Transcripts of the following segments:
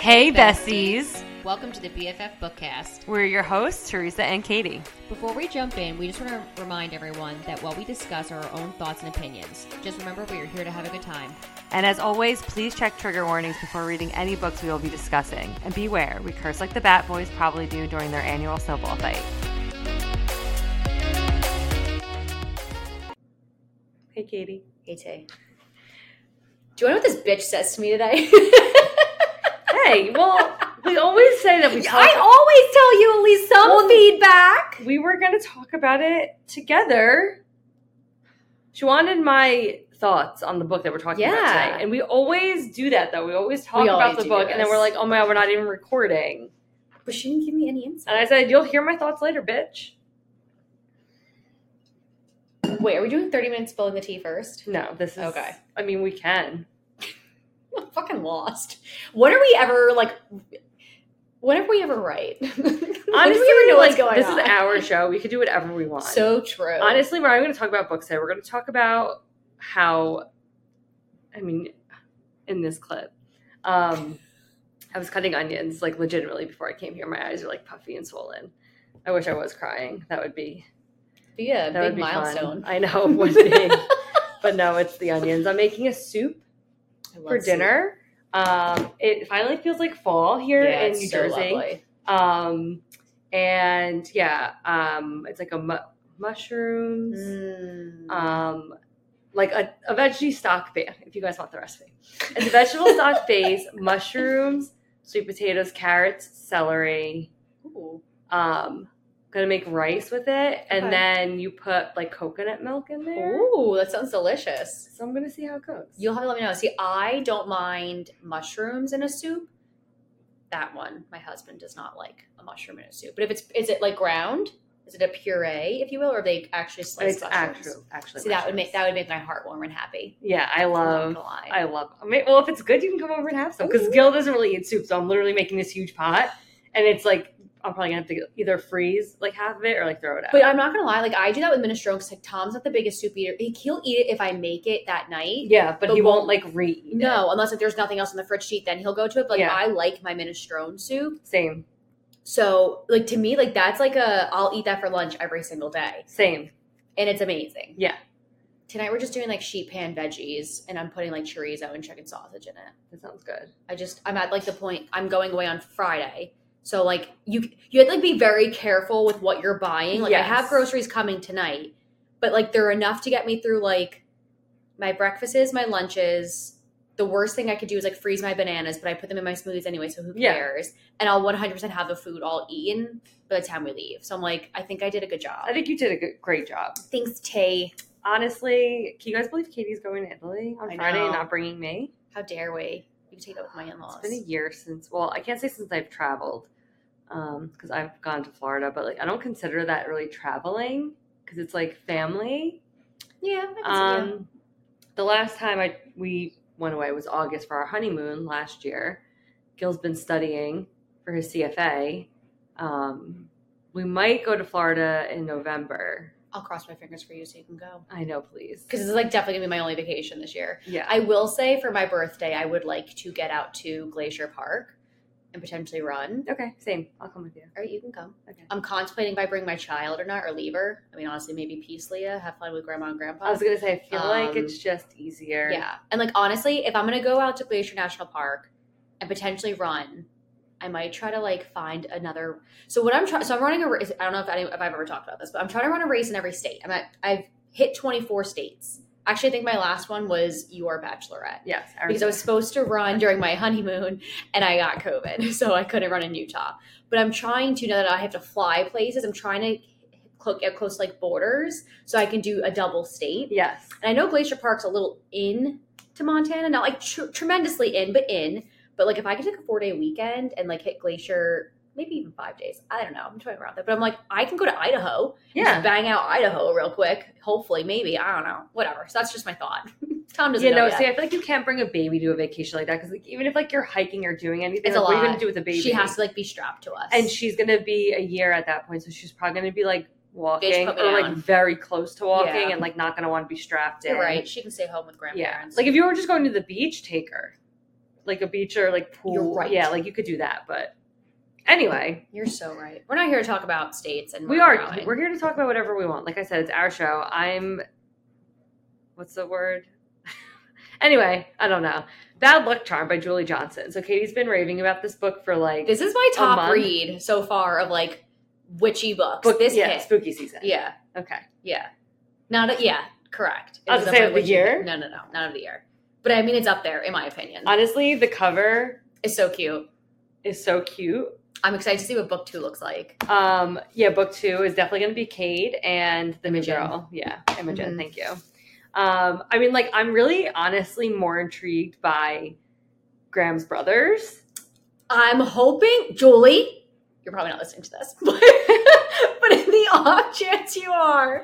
Hey, besties. Welcome to the BFF Bookcast. We're your hosts, Teresa and Katie. Before we jump in, we just want to remind everyone that while we discuss are our own thoughts and opinions, just remember we are here to have a good time. And as always, please check trigger warnings before reading any books we will be discussing. And beware, we curse like the Bat Boys probably do during their annual snowball fight. Hey, Katie. Hey Tay. Do you want to know what this bitch says to me today? Hey, well, we always say that we talk. I always tell you at least some Well, feedback. we were going to talk about it together. She wanted my thoughts on the book that we're talking about Yeah. tonight. And we always do that, though. We always talk We about always the book, and then we're like, oh my God, we're not even recording. But she didn't give me any insight. And I said, you'll hear my thoughts later, bitch. Wait, are we doing 30 minutes spilling the tea first? No, this is. Okay. I mean, we can. I'm fucking lost. When are we ever like? When are we ever right? Honestly, we know like, what's going this on? is our show. We could do whatever we want. So true. honestly, we're not going to talk about books today. We're going to talk about how, I mean, in this clip, um, I was cutting onions like legitimately before I came here. My eyes are like puffy and swollen. I wish I was crying. That would be be a that would big be fun. I know it would be, but no, it's the onions. I'm making a soup for dinner. Um, it finally feels like fall here Yeah, in New so Jersey. Um, and yeah, um, it's like a mu- mushrooms. Mm. um, like a, a veggie stock base. If you guys want the recipe, it's a vegetable stock base: mushrooms, sweet potatoes, carrots, celery. Ooh. Um, gonna make rice with it, and Okay. then you put like coconut milk in there. Ooh, that sounds delicious. So I'm gonna see how it goes. You'll have to let me know. See, I don't mind mushrooms in a soup. That one, my husband does not like a mushroom in a soup. But if it's is it like ground? Is it a puree, if you will, or they actually slice it's mushrooms? actual, actually. See, that would make that would make my heart warm and happy. Yeah, I love. I love. I mean, well, if it's good, you can come over and have some. Because Gil doesn't really eat soup, so I'm literally making this huge pot, and it's like I'm probably gonna have to either freeze like half of it or like throw it out. but I'm not gonna lie, like I do that with minestrone because like Tom's not the biggest soup eater. He- He'll eat it if I make it that night. yeah, but, but he won't won't- like re. No, unless if there's nothing else in the fridge sheet, then he'll go to it. But like Yeah. I like my minestrone soup. Same, So like to me, like that's like a I'll eat that for lunch every single day. same. and it's amazing. Yeah. Tonight we're just doing like sheet pan veggies, and I'm putting like chorizo and chicken sausage in it. That sounds good. I just I'm at like the point I'm going away on Friday, so like you you have to like be very careful with what you're buying. Like I have groceries coming tonight, but like they're enough to get me through like my breakfasts, my lunches. The worst thing I could do is like freeze my bananas, but I put them in my smoothies anyway, so who Yeah. cares? And I'll 100% have the food all eaten by the time we leave. So I'm like, I think I did a good job. I think you did a good, great job. Thanks, Tay. Honestly, can you guys believe Katie's going to Italy on I Friday and not bringing me? How dare we? You can take that with my in-laws. It's been a year since. Well, I can't say since I've traveled, because I've gone to Florida, but like I don't consider that really traveling because it's like family. yeah, Um, the last time I we went away was August for our honeymoon last year. Gil's been studying for his CFA. Um, we might go to Florida in November. I'll cross my fingers for you so you can go. I know, please. Because this is like definitely gonna be my only vacation this year. Yeah, I will say for my birthday, I would like to get out to Glacier Park and potentially run. okay, same. I'll come with you. All right, you can come. Okay. I'm contemplating if I bring my child or not, or leave her. I mean, honestly, maybe peace, Leah. Have fun with grandma and grandpa. I was gonna say, I feel like Um, it's just easier. Yeah. And like honestly, if I'm gonna go out to Glacier National Park and potentially run, I might try to like find another. So what I'm trying, so I'm running a race. I don't know if, any, if I've ever talked about this, but I'm trying to run a race in every state. I'm at, I've hit 24 states. Actually, I think my last one was your bachelorette Yes. because I was supposed to run during my honeymoon and I got COVID, so I couldn't run in Utah. But I'm trying to now that I have to fly places. I'm trying to cl- get close like borders so I can do a double state. Yes. And I know Glacier Park's a little in to Montana, not like tr- tremendously in, but in. But like if I could take a four day weekend and like hit Glacier, maybe even five days, I don't know. I'm trying around that, but I'm like I can go to Idaho, Yeah. just bang out Idaho real quick. Hopefully, maybe I don't know, whatever. So that's just my thought. Tom doesn't You know. know, yet. see, I feel like you can't bring a baby to a vacation like that because like, even if like you're hiking or doing anything, It's like, a what are you gonna do with a baby? She has to like be strapped to us, and she's gonna be a year at that point, so she's probably gonna be like walking or like very close to walking Yeah. and like not gonna want to be strapped in. You're right. She can stay home with grandparents. Yeah. Like if you were just going to the beach, take her. like a beach or like pool. Right. Yeah, like you could do that. But anyway, You're so right. We're not here to talk about states and we are. we're. We're here to talk about whatever we want. Like I said, it's our show. I'm. What's the word? anyway, I don't know. Bad Luck Charm by Julie Johnson. So Katie's been raving about this book for like This is my top read so far of like witchy books. book. this yeah, hit. spooky season. Yeah, Okay. yeah. Not a, yeah, correct. It I was say of the year? No, no, no, not of the year. But I mean, it's up there in my opinion. Honestly, the cover is so cute. is so cute. I'm excited to see what book two looks like. Um, yeah, book two is definitely going to be Cade and the Imogen. girl. Yeah, Imogen. Mhm. Thank you. Um, I mean, like, I'm really honestly more intrigued by Graham's brothers. I'm hoping, Julie, you're probably not listening to this, but, but in the off chance you are,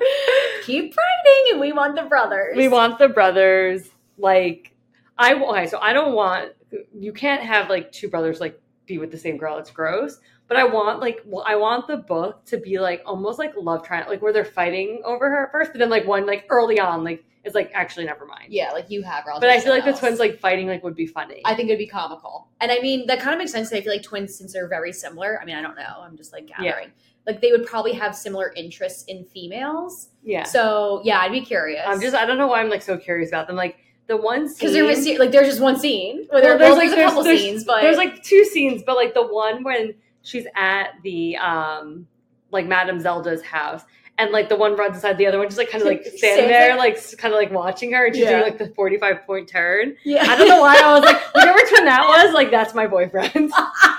keep writing and we want the brothers. We want the brothers. Like, I okay, so I don't want you can't have like two brothers like be with the same girl. It's gross. But I want like well, I want the book to be like almost like love triangle, like where they're fighting over her at first, but then like one like early on, like it's like actually never mind. Yeah, like you have her. I'll But I feel like the twins like fighting like would be funny. I think it'd be comical. And I mean, that kind of makes sense. I feel like twins, since they're very similar, I mean, I don't know. I'm just like Yeah. gathering. Like they would probably have similar interests in females. yeah. So yeah, I'd be curious. I'm just I don't know why I'm like so curious about them. Like the one scene because there was like there's just one scene. Well, there, well, there's, a couple there's- scenes, but there's like two scenes, but like the one when she's at the um like Madame Zelda's house. And like the one runs inside the other one, just like kind of like standing there, like kind of like watching her, and she's Yeah. doing like the forty-five point turn. yeah, I don't know why I was like, whatever twin that was, like that's my boyfriend.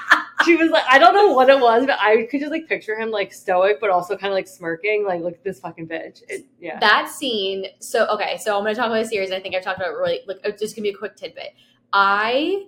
she was like, I don't know what it was, but I could just like picture him like stoic, but also kind of like smirking, like look at this fucking bitch. It, yeah, that scene. So okay, so I'm to talk about a series. I think I've talked about really. Like, it's just gonna be a quick tidbit. I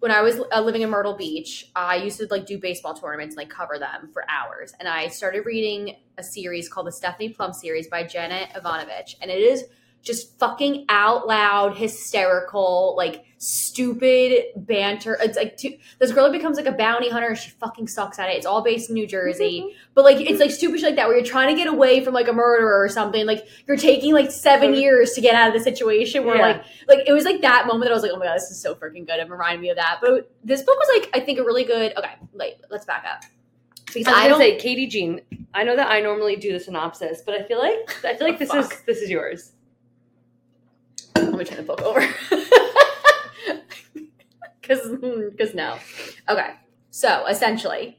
when I was uh, living in Myrtle Beach, I used to like do baseball tournaments and like cover them for hours. And I started reading a series called the Stephanie Plum series by Janet Evanovich, and it is just fucking out loud, hysterical, like stupid banter. It's like two, this girl becomes like a bounty hunter. She fucking sucks at it. It's all based in New Jersey. Mm-hmm. But like it's like stupid shit like that where you're trying to get away from like a murderer or something. Like you're taking like seven years to get out of the situation where Yeah. like like it was like that moment that I was like, oh my god, this is so freaking good. It reminded me of that. But this book was like I think a really good okay, like let's back up. Because I I, don't say, Katie Jean. I know that I normally do the synopsis, but I feel like I feel like Oh, this is this is yours. Let me turn the book over. Cause because no. Okay. So essentially,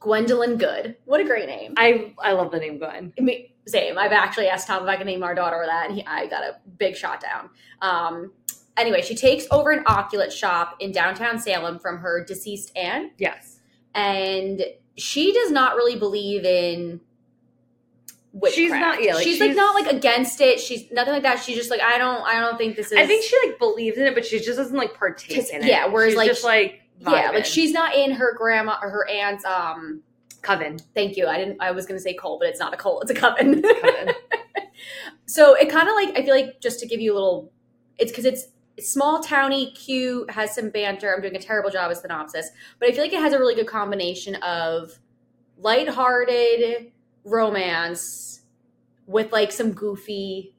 Gwendolyn Good. What a great name. I I love the name Gwen. Me, same. I've actually asked Tom if I can name our daughter that, and he, I got a big shot down. Um, anyway, she takes over an oculate shop in downtown Salem from her deceased aunt, Yes, and she does not really believe in witchcraft. She's not- yeah, like, she's, like not like against it. She's nothing like that. She's just like I don't. I don't think this is. I think she like believes in it, but she just doesn't like partake in it. yeah, whereas, She's like, just like yeah, like she's not in her grandma or her aunt's. Um, coven. thank you. I didn't. I was going to say coal, but it's not a coal. It's a coven. coven. So it kind of like I feel like just to give you a little, it's because it's, it's small towny, cute, has some banter. I'm doing a terrible job with synopsis, but I feel like it has a really good combination of lighthearted romance with like some goofy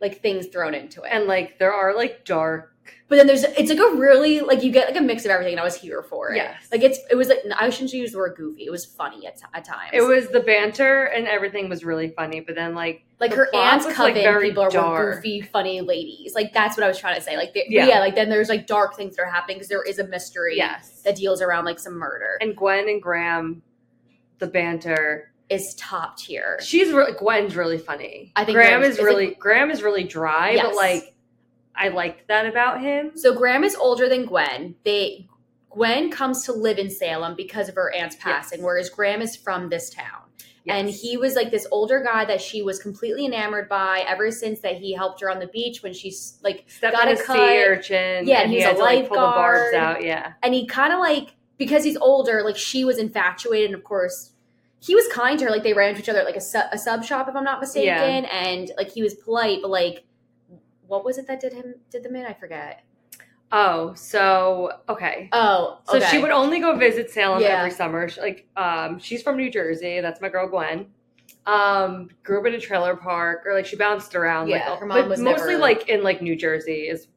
like things thrown into it. and like there are like dark. but then there's it's like a really like you get like a mix of everything, and I was here for it. Yes. like it's it was like I shouldn't use the word goofy. It was funny at, at times. It was the banter and everything was really funny, but then like like the her aunt's coven like, very people are were goofy, funny ladies. Like that's what I was trying to say. Like they- Yeah. yeah. like then there's like dark things that are happening because there is a mystery yes, that deals around like some murder. and Gwen and Graham, the banter. Is top tier. She's really Gwen's really funny. I think Graham is is really Graham is really dry, but like I liked that about him. So Graham is older than Gwen. They Gwen comes to live in Salem because of her aunt's passing, Yes. whereas Graham is from this town. And he was like this older guy that she was completely enamored by ever since that he helped her on the beach when she's like stepped got a cut. sea urchin. Yeah, and he he was a to like barbs lifeguard. out. Yeah, and he kind of like because he's older like she was infatuated and of course he was kind to her like they ran into each other at like a, su- a sub shop if i'm not mistaken Yeah. and like he was polite but like what was it that did him did them in i forget Oh, so okay. oh So okay. she would only go visit Salem Yeah. every summer. She, like, um, she's from New Jersey. That's my girl Gwen. Um, grew up in a trailer park, or like she bounced around. Yeah, like, her mom but was mostly never- like in like New Jersey is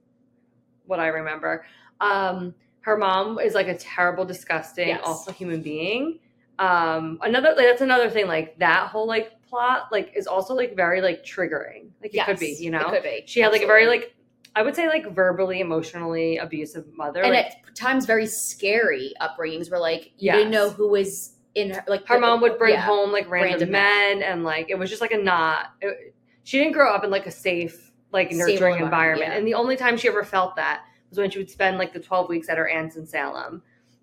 what I remember. Um, her mom is like a terrible, disgusting, Yes. awful human being. Um, another like that's another thing. Like that whole like plot like is also like very like triggering. Like it could be, you know. could be. She had like a very like I would say like verbally, emotionally abusive mother. and like, at times very scary upbringings where like you didn't know who was in her like her the- mom would bring yeah. home like random, random men, and like it was just like a not it- she didn't grow up in like a safe like Stable nurturing environment, environment yeah. and the only time she ever felt that was when she would spend like the 12 weeks at her aunt's in salem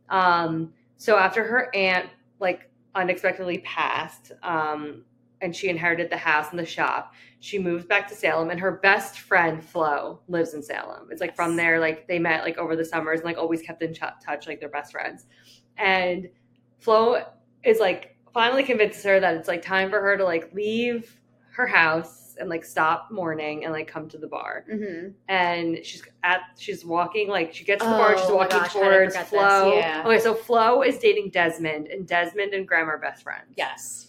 um so after her aunt like unexpectedly passed um and she inherited the house and the shop. She moves back to salem and her best friend flo lives in salem. It's like from there like they met like over the summers and like always kept in ch- touch like they're best friends. And flo is like finally convinces her that it's like time for her to like leave her house and like stop mourning and like come to the bar Mhm. and she's at she's walking like she gets to the bar she's Oh walking gosh, how did I towards flo Yeah. okay so flo is dating desmond and desmond and graham are best friends yes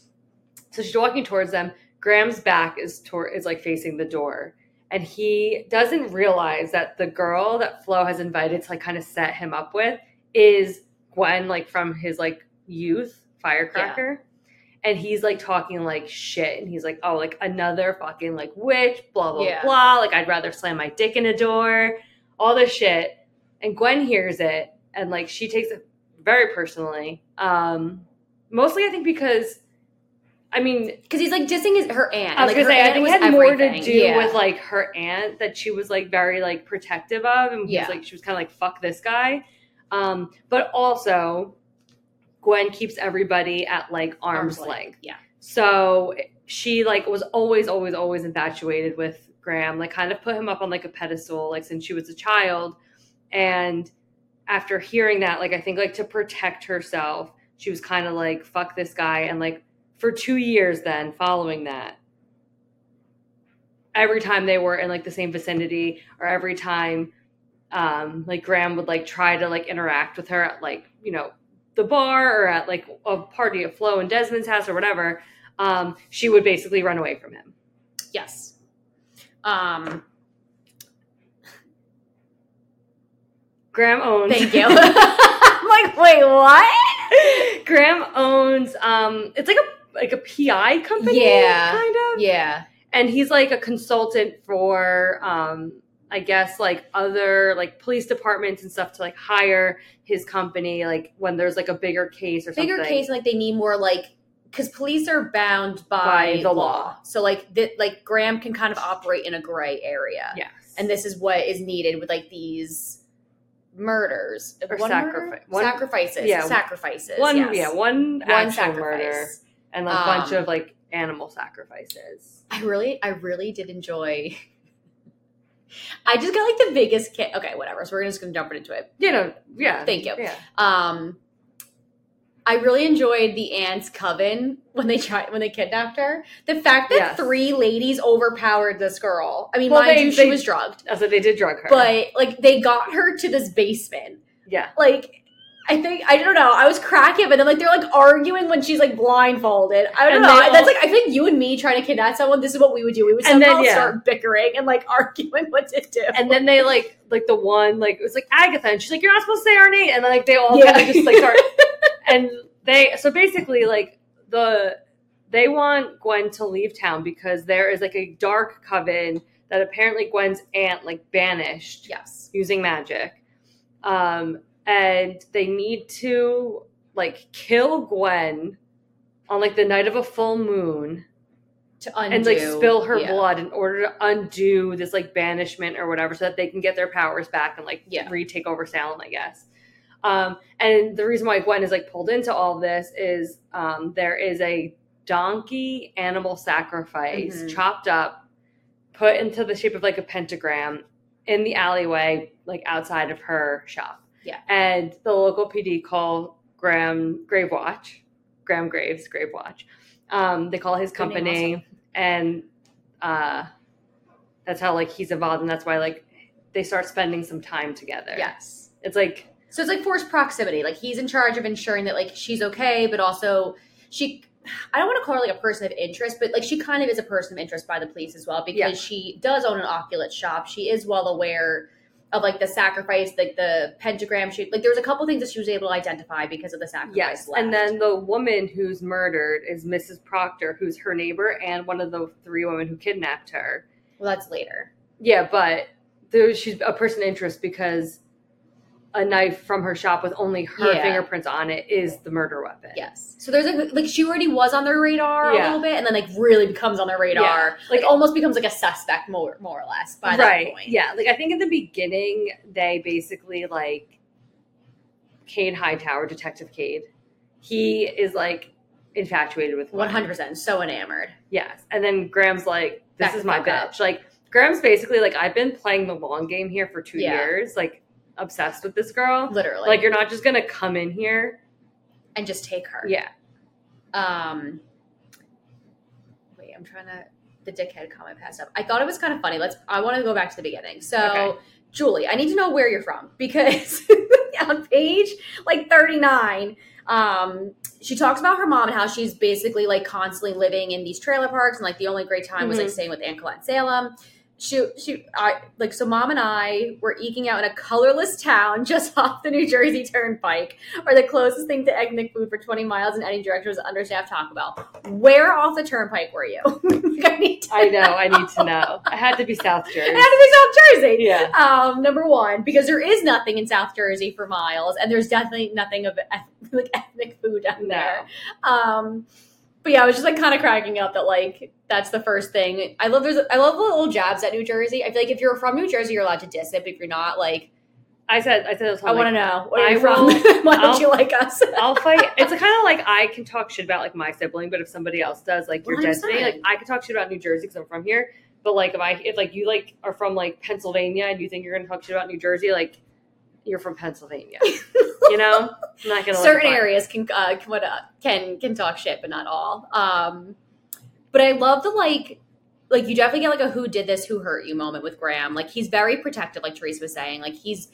so she's walking towards them. Graham's back is toward is like facing the door. And he doesn't realize that the girl that Flo has invited to like kind of set him up with is Gwen, like from his like youth, firecracker. And he's like talking like shit. And he's like, oh, like another fucking like witch, blah, blah, Yeah. blah. Like I'd rather slam my dick in a door, all this shit. And Gwen hears it and like she takes it very personally. Um, mostly I think because I mean, because he's like dissing his her aunt I was like, gonna say, I think it had more to do Yeah. with like her aunt that she was like very like protective of, and Yeah. was like she was kind of like fuck this guy. Um, but also, Gwen keeps everybody at like arm's, Arm's length, length. yeah. So she like was always, always, always infatuated with Graham. Like kind of put him up on like a pedestal, like since she was a child. And after hearing that, like I think like to protect herself, she was kind of like fuck this guy, and like for two years then following that every time they were in like the same vicinity or every time um like graham would like try to like interact with her at like you know the bar or at like a party at flo and desmond's house or whatever um she would basically run away from him. Yes. Um graham owns thank you. I'm like wait what? Graham owns um it's like a like a pi company Yeah. kind of. Yeah. And he's like a consultant for um i guess like other like police departments and stuff to like hire his company like when there's like a bigger case or bigger something case like they need more like because police are bound by, By the law. so like that like graham can kind of operate in a gray area yes and this is what is needed with like these murders Or One sacrifi- murder? one- sacrifices yeah. sacrifices one yes. yeah one, one sacrifice murder and like a bunch Um, of like animal sacrifices i really i really did enjoy i just got like the biggest kid okay whatever so we're just gonna jump right into it you know yeah Thank you. yeah um I really enjoyed the aunt's coven when they tried when they kidnapped her. The fact that Yes. three ladies overpowered this girl. I mean, Well, mind they- you, she was drugged, also they did drug her but like they got her to this basement. yeah Like, I think I don't know. I was cracking, but then like they're like arguing when she's like blindfolded. I don't And know. all- That's like I think you and me trying to kidnap someone. This is what we would do. We would somehow then, yeah. start bickering and like arguing what to do. and then they like like the one like it was like Agatha and she's like you're not supposed to say our name and then like they all Yeah. kind of just like start and they so basically like the they want Gwen to leave town because there is like a dark coven that apparently Gwen's aunt like banished yes, using magic um and they need to like kill Gwen on like the night of a full moon to undo and like spill her yeah. blood in order to undo this like banishment or whatever so that they can get their powers back and like Yeah. retake over Salem, I guess. Um, and the reason why Gwen is like pulled into all this is um, there is a donkey animal sacrifice Mhm. chopped up, put into the shape of like a pentagram in the alleyway, like outside of her shop. Yeah. And the local PD call Graham Grave Watch, Graham Graves Grave Watch. Um, they call his company, and uh, that's how like he's involved, and that's why like they start spending some time together. Yes. it's like So it's like forced proximity. Like he's in charge of ensuring that like she's okay, but also she I don't want to call her like a person of interest, but like she kind of is a person of interest by the police as well because Yeah. she does own an oculate shop. She is well aware of like the sacrifice, like the pentagram shoot. Like there was a couple things that she was able to identify because of the sacrifice. Yes, left. and then the woman who's murdered is Mrs. Proctor, who's her neighbor and one of the three women who kidnapped her. well, that's later. Yeah, but there, she's a person of interest because a knife from her shop with only her Yeah. fingerprints on it is the murder weapon. Yes. So there's like like she already was on their radar Yeah. a little bit, and then like really becomes on their radar. Yeah. Like almost becomes like a suspect more more or less by right. that point. Yeah, like I think in the beginning they basically like Cade Hightower, Detective Cade. He is like infatuated with One hundred percent. So enamored. Yes. And then Graham's like, this Back is my bitch. up. Like, Graham's basically like, I've been playing the long game here for two years, like, obsessed with this girl. Literally. Like, you're not just gonna come in here. and just take her. Yeah. Um wait, I'm trying to the dickhead comment passed up. I thought it was kind of funny. Let's I want to go back to the beginning. So Okay. Julie, I need to know where you're from because on page like 39, um, she talks about her mom and how she's basically like constantly living in these trailer parks and like the only great time was like Mhm. staying with Aunt Colette Salem. She, she, I like so. Mom and I were eking out in a colorless town just off the New Jersey Turnpike, or the closest thing to ethnic food for 20 miles in any direction was understaffed Taco Bell. Where off the turnpike were you? Like, I need to I know, I need to know. I had to be South It Jersey. had to be South Jersey. Yeah. Um, number one, because there is nothing in South Jersey for miles, and there's definitely nothing of like ethnic food down No. there. Um, but yeah, I was just like kind of cracking up that like that's the first thing. I love there's I love the little jabs at New Jersey. I feel like if you're from New Jersey, you're allowed to diss it, but if you're not, like I said, I said, this I want to know where I you're from. will- Why don't you like us? I'll fight. It's kind of like I can talk shit about like my sibling, but if somebody else does, like you're dead 100%. Like I can talk shit about New Jersey because I'm from here. But like if I if like you like are from like Pennsylvania and you think you're gonna talk shit about New Jersey, like you're from Pennsylvania. you know, I'm not gonna certain areas can uh, can, what, uh, can can talk shit, but not all. Um, but I love the like, like you definitely get like a who did this, who hurt you moment with Graham. Like he's very protective, like Teresa was saying. Like he's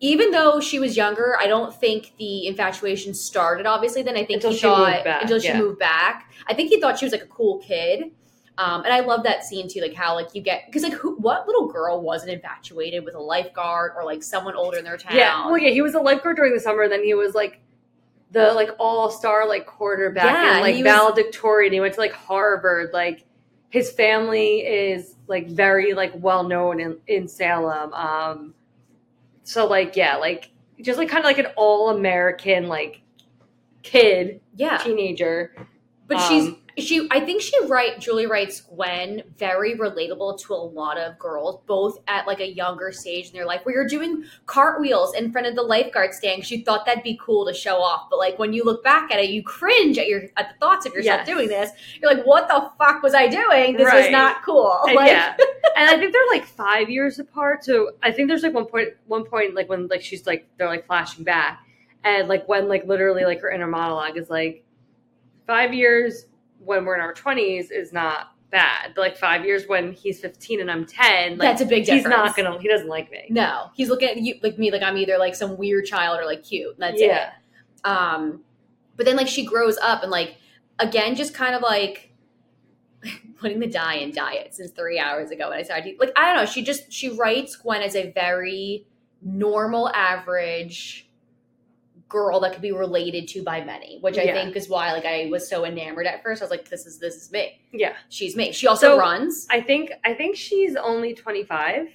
even though she was younger, I don't think the infatuation started. Obviously, then I think Until he she moved thought back, until she yeah. moved back. I think he thought she was like a cool kid. Um, and I love that scene too, like how like you get because like who, what little girl wasn't infatuated with a lifeguard or like someone older in their town? Yeah, well, yeah, he was a lifeguard during the summer. Then he was like the like all star like quarterback Yeah, in like he was- valedictorian. He went to like Harvard. Like his family is like very like well known in in Salem. Um, so like yeah, like just like kind of like an all American like kid yeah. teenager. But Um, she's she I think she write Julie writes Gwen very relatable to a lot of girls, both at like a younger stage in their life where you're doing cartwheels in front of the lifeguard stand she thought that'd be cool to show off. But like when you look back at it, you cringe at your at the thoughts of yourself Yes. doing this. You're like, what the fuck was I doing? This was not cool. And Like yeah, and I think they're like five years apart. So I think there's like one point, one point like when like she's like they're like flashing back, and like when like literally like her inner monologue is like five years when we're in our twenties is not bad, but like five years when he's fifteen and I'm ten, like that's a big difference. he's not gonna he doesn't like me. No. He's looking at you like me like I'm either like some weird child or like cute. That's yeah, it. Um, but then like she grows up and like again, just kind of like putting the dye in diet since three hours ago when I started. Like I don't know, she just she writes Gwen as a very normal, average girl that could be related to by many, which I Yeah. think is why like I was so enamored at first. I was like, this is this is me. yeah. She's me. She also So- runs. I think I think she's only twenty five.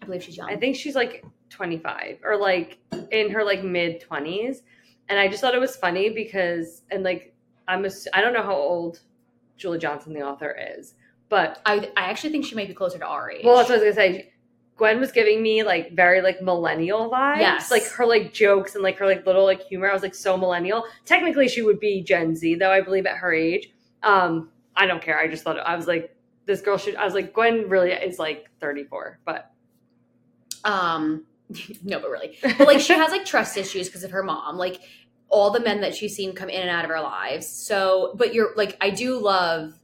I believe she's young. I think she's like 25 or like in her like mid 20s. And I just thought it was funny because, and like, I'm, ass- I don't know how old Julie Johnson, the author, is, but I, I actually think she might be closer to our age. well, that's what I was gonna say. Gwen was giving me like very like millennial vibes. Yes. Like her like jokes and like her like little like humor. I was like so millennial. Technically, she would be Gen Z though, I believe at her age. Um, I don't care. I just thought I was like, this girl should, I was like, Gwen really is like 34, but Um, no, but really, but like she has like trust issues because of her mom. Like all the men that she's seen come in and out of her lives. So, but you're like, I do love.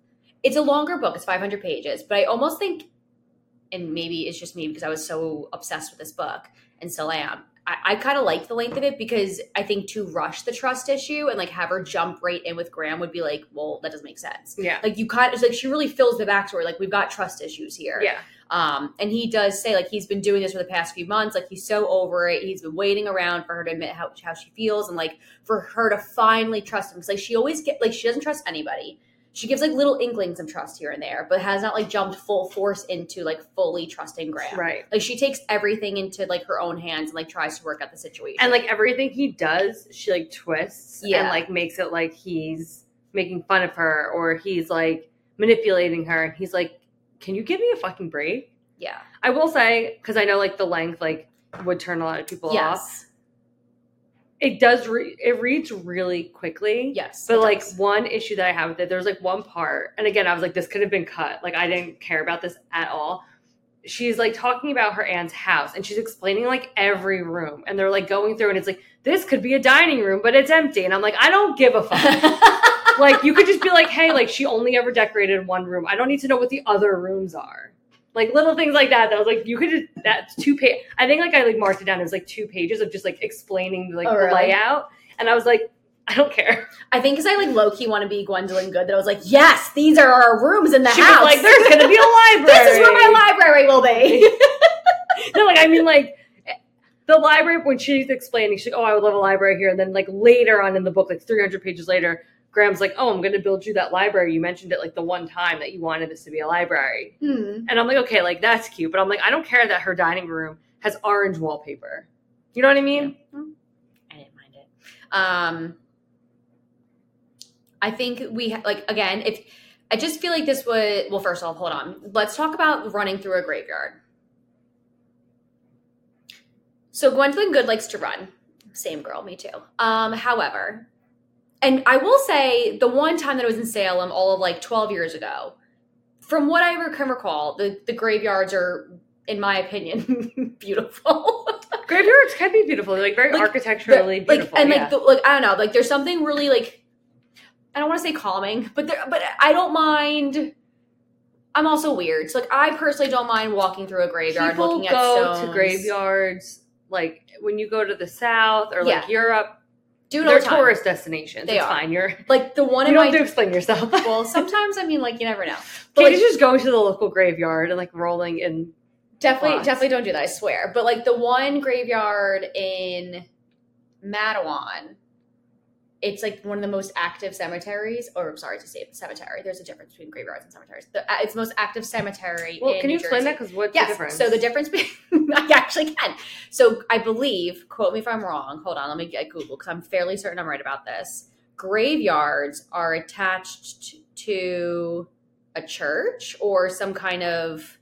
It's a longer book. It's 500 pages, but I almost think, and maybe it's just me because I was so obsessed with this book and still am. I, I kind of like the length of it because I think to rush the trust issue and like have her jump right in with Graham would be like, well, that doesn't make sense. Yeah. Like you kind of it's like she really fills the backstory. Like we've got trust issues here. Yeah. Um, and he does say like he's been doing this for the past few months. Like he's so over it. He's been waiting around for her to admit how how she feels and like for her to finally trust him. Because like she always get like she doesn't trust anybody. She gives like little inklings of trust here and there, but has not like jumped full force into like fully trusting Graham. Right. Like she takes everything into like her own hands and like tries to work out the situation. And like everything he does, she like twists yeah. and like makes it like he's making fun of her or he's like manipulating her. And he's like, Can you give me a fucking break? yeah. I will say, because I know like the length like would turn a lot of people off. It does re- it reads really quickly. Yes. But like does. one issue that I have with it, there's like one part, and again, I was like, this could have been cut. Like I didn't care about this at all. She's like talking about her aunt's house, and she's explaining like every room, and they're like going through, and it's like this could be a dining room, but it's empty, and I'm like, I don't give a fuck. like you could just be like, hey, like she only ever decorated one room. I don't need to know what the other rooms are. Like little things like that. That was like you could just that's two page. I think like I like marked it down as like two pages of just like explaining like Oh, the really? layout, and I was like, I don't care. I think because I like low key want to be Gwendolyn Good that I was like, yes, these are our rooms in the she house. was like, "There's gonna be a library." this is where my library will be. no, like I mean, like the library when she's explaining, she's like, "Oh, I would love a library here," and then like later on in the book, like 300 pages later, Graham's like, "Oh, I'm gonna build you that library. You mentioned it like the one time that you wanted this to be a library," Hmm. and I'm like, "Okay, like that's cute," but I'm like, I don't care that her dining room has orange wallpaper. You know what I mean? I didn't mind it. Um, I think we ha- like again. If I just feel like this would well, first off, hold on. Let's talk about running through a graveyard. So Gwendolyn Good likes to run. Same girl, me too. Um, however, and I will say the one time that I was in Salem, all of like twelve years ago, from what I can recall, the the graveyards are, in my opinion, beautiful. Graveyards can be beautiful, They're, like very Like, architecturally like beautiful. and yeah. like the, like I don't know, like there's something really like I don't want to say calming, but there, but I don't mind. I'm also weird, so like I personally don't mind walking through a graveyard, People looking at go stones, to graveyards like when you go to the south or like Yeah. Europe. Do it They're the time. tourist destinations. They it's are. fine. You're Like the one you in don't my have to explain yourself. well, sometimes I mean, like you never know. But like, just going to the local graveyard and like rolling in. definitely, definitely don't do that. I swear. But like the one graveyard in Matawan, it's like one of the most active cemeteries. Or I'm sorry to say cemetery. There's a difference between graveyards and cemeteries. The, uh, it's the most active cemetery. Well, can you New explain that? Because what's Yes. the difference? So the difference between I actually can. So I believe, quote me if I'm wrong. Hold on, let me get Google because I'm fairly certain I'm right about this. Graveyards are attached to a church or some kind of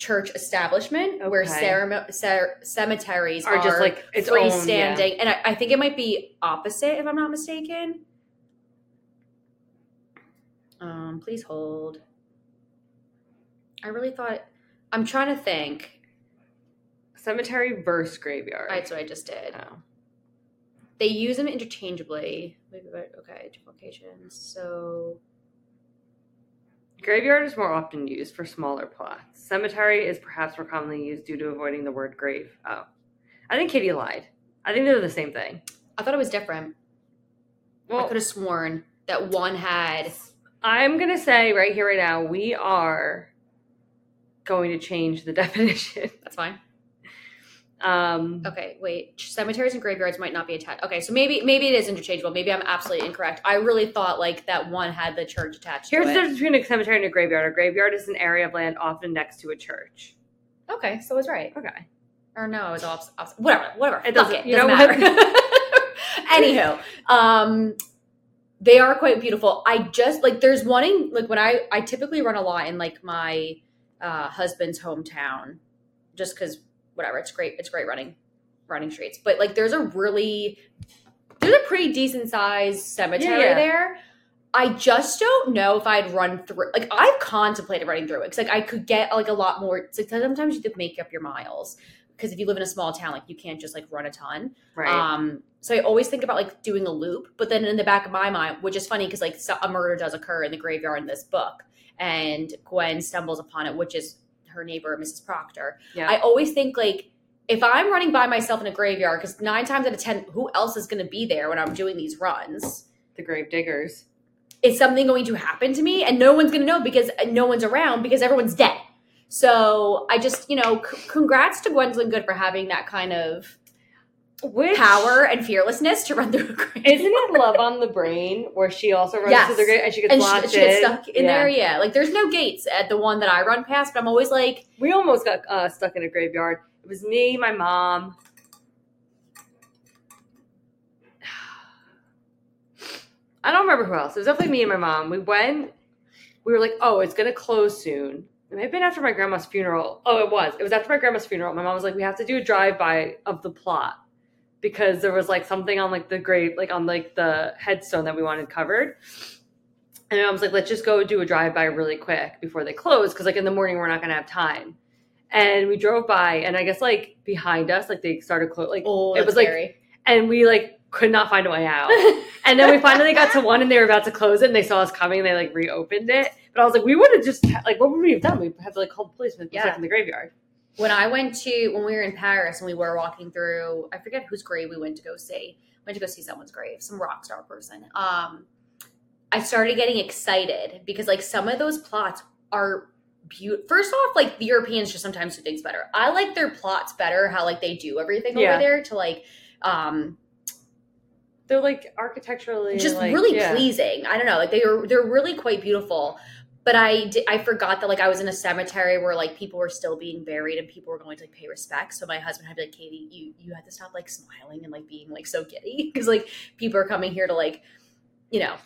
church establishment where cerem- cer- cemeteries are are, just like its own. freestanding. Yeah. And I, I think it might be opposite if I'm not mistaken. Um, please hold. I really thought I'm trying to think. Cemetery versus graveyard. That's what I just did. Oh. They use them interchangeably. Maybe Okay, two locations. So Graveyard is more often used for smaller plots. Cemetery is perhaps more commonly used due to avoiding the word grave. Oh. I think Katie lied. I think they're the same thing. I thought it was different. Well, I could have sworn that one had. I'm going to say right here, right now, we are going to change the definition. That's fine. Um, Okay, wait. Cemeteries and graveyards might not be attached. Okay, so maybe maybe it is interchangeable. Maybe I'm absolutely incorrect. I really thought like that one had the church attached Here's the difference between a cemetery and a graveyard. A graveyard is an area of land often next to a church. Okay, so I was right. Okay. Or no, I was off. off whatever, whatever. It doesn't- it. you doesn't know matter. Anywho, um, they are quite beautiful. I just like there's one in like when I I typically run a lot in like my uh, husband's hometown, just because whatever. It's great. It's great running running streets. But like there's a really there's a pretty decent sized cemetery Yeah, there. I just don't know if I'd run through. Like I've contemplated running through it because like I could get like a lot more. Like sometimes you have to make up your miles because if you live in a small town, like you can't just like run a ton. Right. Um, so I always think about like doing a loop, but then in the back of my mind, which is funny because like a murder does occur in the graveyard in this book, and Gwen stumbles upon it, which is her neighbor, Mrs. Proctor. yeah. I always think like if I'm running by myself in a graveyard, because nine times out of ten, who else is going to be there when I'm doing these runs? The grave diggers. Is something going to happen to me? And no one's going to know because uh, no one's around because everyone's dead. So I just, you know, c- congrats to Gwendolyn Good for having that kind of Which power and fearlessness to run through a graveyard. Isn't it Love on the Brain where she also runs Yes. to the grave and she gets and locked she, she gets stuck in Yeah. there. Yeah, like there's no gates at the one that I run past, but I'm always like, We almost got uh, stuck in a graveyard. It was me, my mom. I don't remember who else. It was definitely me and my mom. We went. We were like, "Oh, it's gonna close soon." It may have been after my grandma's funeral. Oh, it was. It was after my grandma's funeral. My mom was like, "We have to do a drive by of the plot because there was like something on like the grave, like on like the headstone that we wanted covered." And I was like, let's just go do a drive by really quick before they close because like in the morning we're not gonna have time. And we drove by, and I guess like behind us, like they started close, like, oh, It was like- and we like could not find a way out. And then we finally got to one, and they were about to close it, and they saw us coming, and they like reopened it. But I was like, we would have just like, what would we have done? We had to like call the police and Yeah. in the graveyard. When I went to when we were in Paris and we were walking through, I forget whose grave we went to go see. Went to go see someone's grave, some rock star person. Um, I started getting excited because like some of those plots are beautiful. First off, like the Europeans just sometimes do things better. I like their plots better, how like they do everything Yeah. over there to like um They're like architecturally just like, really yeah. pleasing. I don't know, like they are they're really quite beautiful. But I di- I forgot that like I was in a cemetery where like people were still being buried and people were going to like pay respect. So my husband had to be like, Katie, you you had to stop like smiling and like being like so giddy because like people are coming here to like, you know,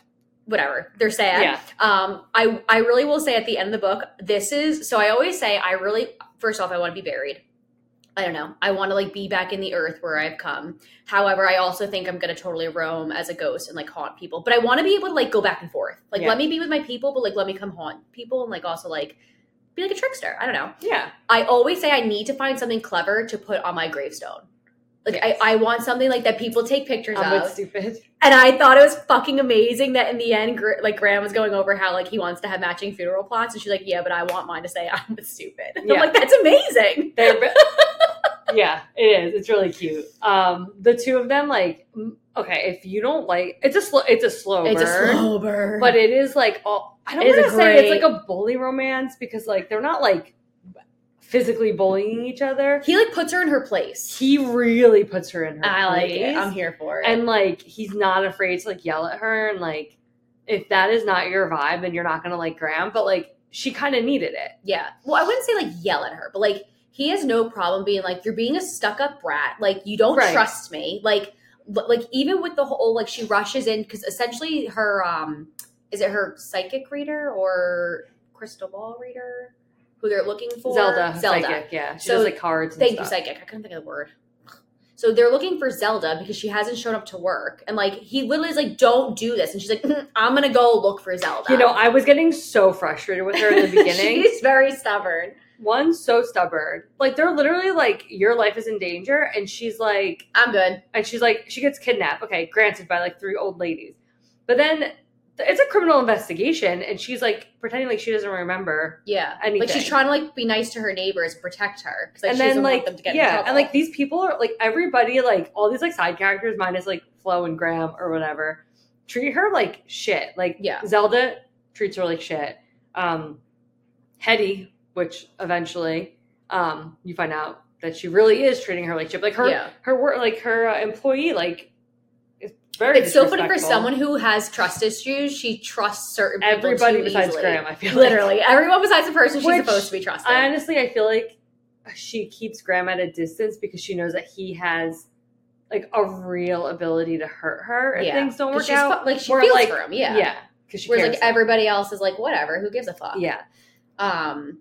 whatever they're sad. Yeah. Um, I I really will say at the end of the book, this is so I always say I really first off I want to be buried. I don't know. I want to like be back in the earth where I've come. However, I also think I'm gonna totally roam as a ghost and like haunt people. But I want to be able to like go back and forth. Like Yeah. let me be with my people, but like let me come haunt people and like also like be like a trickster. I don't know. Yeah. I always say I need to find something clever to put on my gravestone. Like Yes. I, I want something like that people take pictures I'm of. stupid. And I thought it was fucking amazing that in the end, Gr- like Graham was going over how like he wants to have matching funeral plots, and she's like, "Yeah, but I want mine to say I'm with stupid." Yeah. I'm like, "That's amazing." Yeah, it is. It's really cute. Um, the two of them, like, okay, if you don't like, it's a slow, it's a slow burn. It's a slow burn, but it is like, all I don't want to say it's like a bully romance because like they're not like physically bullying each other. he like puts her in her place. He really puts her in her. I like it. place. I'm here for it. and like he's not afraid to like yell at her and like if that is not your vibe, then you're not gonna like Graham. But like she kind of needed it. yeah, well, I wouldn't say like yell at her, but like he has no problem being like, "You're being a stuck up brat. Like you don't Right. trust me." Like, like even with the whole like she rushes in because essentially her um is it her psychic reader or crystal ball reader who they're looking for Zelda, Zelda. psychic, yeah. She So, does like cards. And Thank you, psychic. I couldn't think of the word. So they're looking for Zelda because she hasn't shown up to work, and like he literally is like, "Don't do this," and she's like, "Mm, "I'm gonna go look for Zelda." You know, I was getting so frustrated with her in the beginning. she's very stubborn. One, so stubborn. Like they're literally like, your life is in danger, and she's like, I'm good. and she's like, she gets kidnapped. Okay, granted by like three old ladies, but then it's a criminal investigation, and she's like pretending like she doesn't remember. Yeah, like she's trying to like be nice to her neighbors protect her like, and she then doesn't like want them to get yeah, and like these people are like everybody like all these like side characters minus like Flo and Graham or whatever treat her like shit. Like Yeah. Zelda treats her like shit. Um, Hetty, which eventually um you find out that she really is treating her like. Like her Yeah. her work like her uh, employee like is very it's so funny for someone who has trust issues. She trusts certain people everybody besides easily. Graham. I feel like. Literally, everyone besides the person she's supposed to be trusted. I honestly, I feel like she keeps Graham at a distance because she knows that he has like a real ability to hurt her if Yeah. things don't work out. like she feels like, for him. Yeah, yeah, because she Whereas like everybody else is like, whatever. Who gives a fuck? yeah, Um,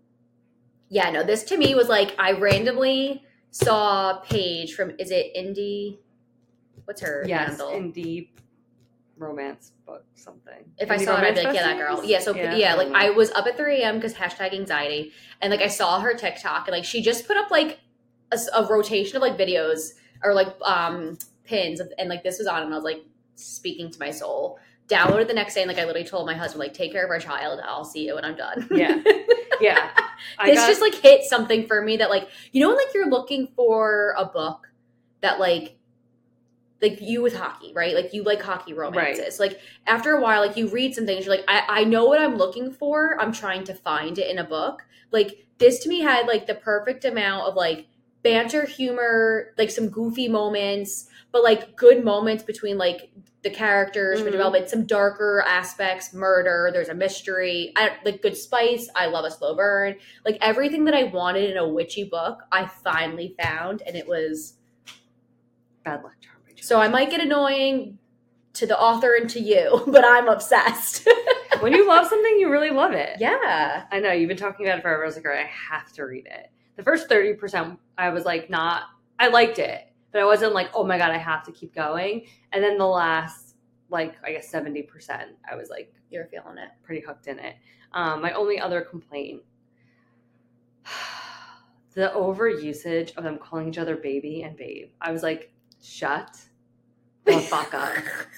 yeah, no, this to me was like I randomly saw Paige from is it Indie? What's her yes, handle? indie romance book something. if I saw it, I'd be like, yeah, that girl. Yeah, so yeah, I like. I was up at 3 a.m. because hashtag anxiety, and like I saw her TikTok, and like she just put up like a rotation of like videos or like um pins, and like this was on, and I was like speaking to my soul. Downloaded the next day, and like I literally told my husband, like, take care of our child. I'll see you when I'm done. Yeah. Yeah. This got- just like hit something for me that like you know like you're looking for a book that like like you with hockey right like you like hockey romances like after a while like you read some things you're like I, I know what i'm looking for i'm trying to find it in a book like this to me had like the perfect amount of like banter humor like some goofy moments but like good moments between like the characters for Mhm. development some darker aspects murder there's a mystery I, like good spice i love a slow burn like everything that I wanted in a witchy book, I finally found, and it was bad luck charm. So I might get annoying to the author and to you, but I'm obsessed. when you love something, you really love it. yeah, I know you've been talking about it forever. I was like, all right, I have to read it. The first thirty percent, I was like, not. I liked it, but I wasn't like, oh my god, I have to keep going. And then the last, like, I guess seventy percent, I was like you're feeling it. pretty hooked in it. Um, my only other complaint, the overusage of them calling each other baby and babe. I was like, shut the fuck up,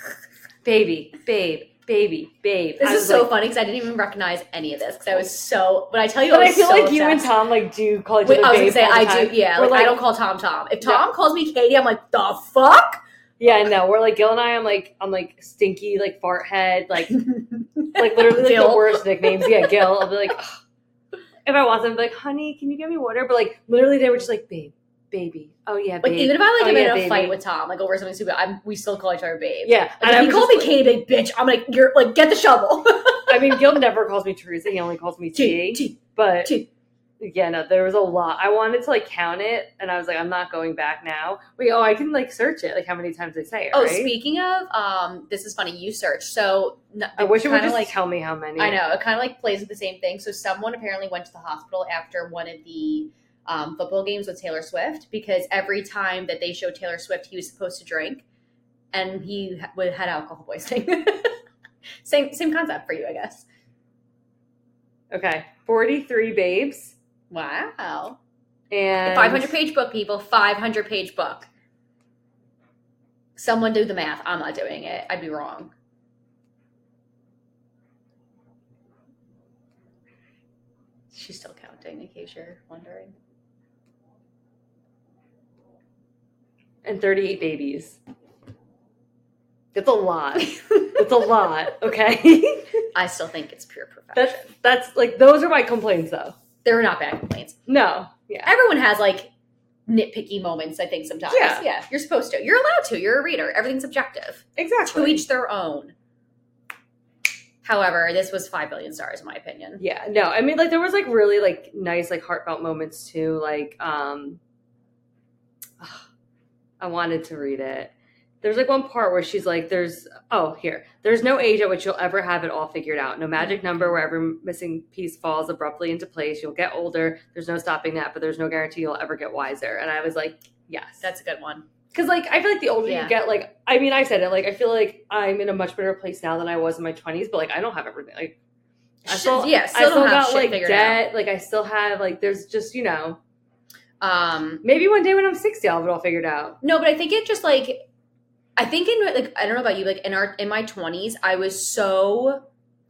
baby, babe, baby, babe. This I is so like- funny because I didn't even recognize any of this because I was so. But I tell you, But I, I feel so like you and. Tom like do call each Wait, other I was gonna say I time. do. Yeah, We're like, I don't call Tom Tom. If No. Tom calls me Katie, I'm like the fuck. Yeah, no, we're like Gil and I. I'm like I'm like stinky, like fart head, like like literally like the worst nicknames. Yeah, Gil. I'll be like, "Ugh." if I want them, I'll be like, honey, can you get me water? But like literally, they were just like, babe, baby. Oh yeah, Like even if I like oh, am yeah, in a baby. fight with Tom, like over something stupid, I'm we still call each other babe. yeah, Like, and if he called me like- Katie, big bitch, I'm like, you're like, get the shovel. I mean, Gil never calls me Teresa. He only calls me T. T. But T. yeah, no, there was a lot. I wanted to like count it, and I was like, I'm not going back now. Wait, oh, I can like search it, like how many times they say it. Oh, right? speaking of, um, this is funny. You search, so I wish it would just like tell me how many. I know it kind of like plays with the same thing. So someone apparently went to the hospital after one of the um, football games with Taylor Swift because every time that they showed Taylor Swift, he was supposed to drink, and he would- had alcohol poisoning. same same concept for you, I guess. Okay, forty-three babes Wow, and five hundred page book, people. Five hundred page book. Someone do the math. I'm not doing it. I'd be wrong. She's still counting, in case you're wondering. And thirty-eight babies. That's a lot. That's a lot. Okay, I still think it's pure perfection. that's that's like those are my complaints though. They're not bad complaints. No, yeah, Everyone has like nitpicky moments, I think, sometimes. Yeah. Yeah, you're supposed to. You're allowed to. You're a reader. Everything's subjective. exactly. To each their own. However, this was 5 billion stars, in my opinion. Yeah, no, I mean like there was like really like nice like heartfelt moments too. Like um I wanted to read it. There's like one part where she's like, there's oh here, there's no age at which you'll ever have it all figured out. No magic number where every missing piece falls abruptly into place. You'll get older. There's no stopping that, but there's no guarantee you'll ever get wiser. And I was like, yes. That's a good one. Because like I feel like the older Yeah. you get, like I mean I said it, like I feel like I'm in a much better place now than I was in my twenties, but like I don't have everything. Like I still, yeah, I still still don't have got like debt. Like I still have like there's just you know out. Um, maybe one day when I'm sixty I'll have it all figured out. no, but I think it just like, I think in like, I don't know about you, like in our, in my 20s, I was so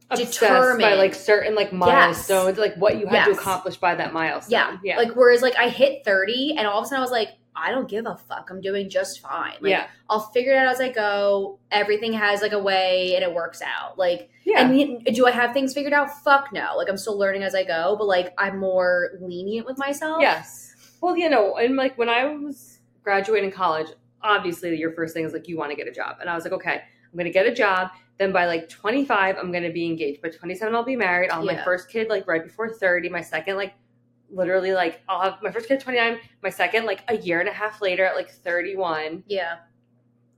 Obsessed by like certain like milestones, like what you had to accomplish by that milestone. Yeah. yeah, Like whereas like I hit 30 and all of a sudden I was like, I don't give a fuck. I'm doing just fine. Like yeah, I'll figure it out as I go. Everything has like a way and it works out. Like yeah. and do I have things figured out? Fuck no. Like I'm still learning as I go, but like I'm more lenient with myself. Yes. Well, you know, and like when I was graduating college, obviously your first thing is like you want to get a job. And I was like, okay, I'm going to get a job. Then by like 25, I'm going to be engaged. By 27, I'll be married. I'll have my first kid like right before 30. My second, like literally, like I'll have my first kid at 29. My second, like a year and a half later at like 31. Yeah.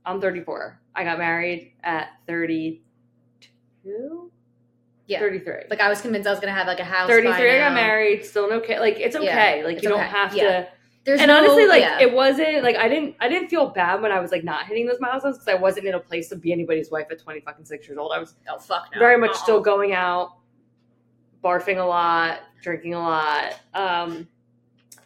I'm 34. I got married at 32? Yeah. 33. Like I was convinced I was gonna have like a house. 33, by I got married. Still no kid. Like it's okay. Yeah, like it's you don't okay. have Yeah. to There's and no- honestly like yeah. it wasn't like i didn't i didn't feel bad when i was like not hitting those milestones because i wasn't in a place to be anybody's wife at 20 fucking six years old i was oh fuck no. very much Uh-uh. still going out barfing a lot drinking a lot um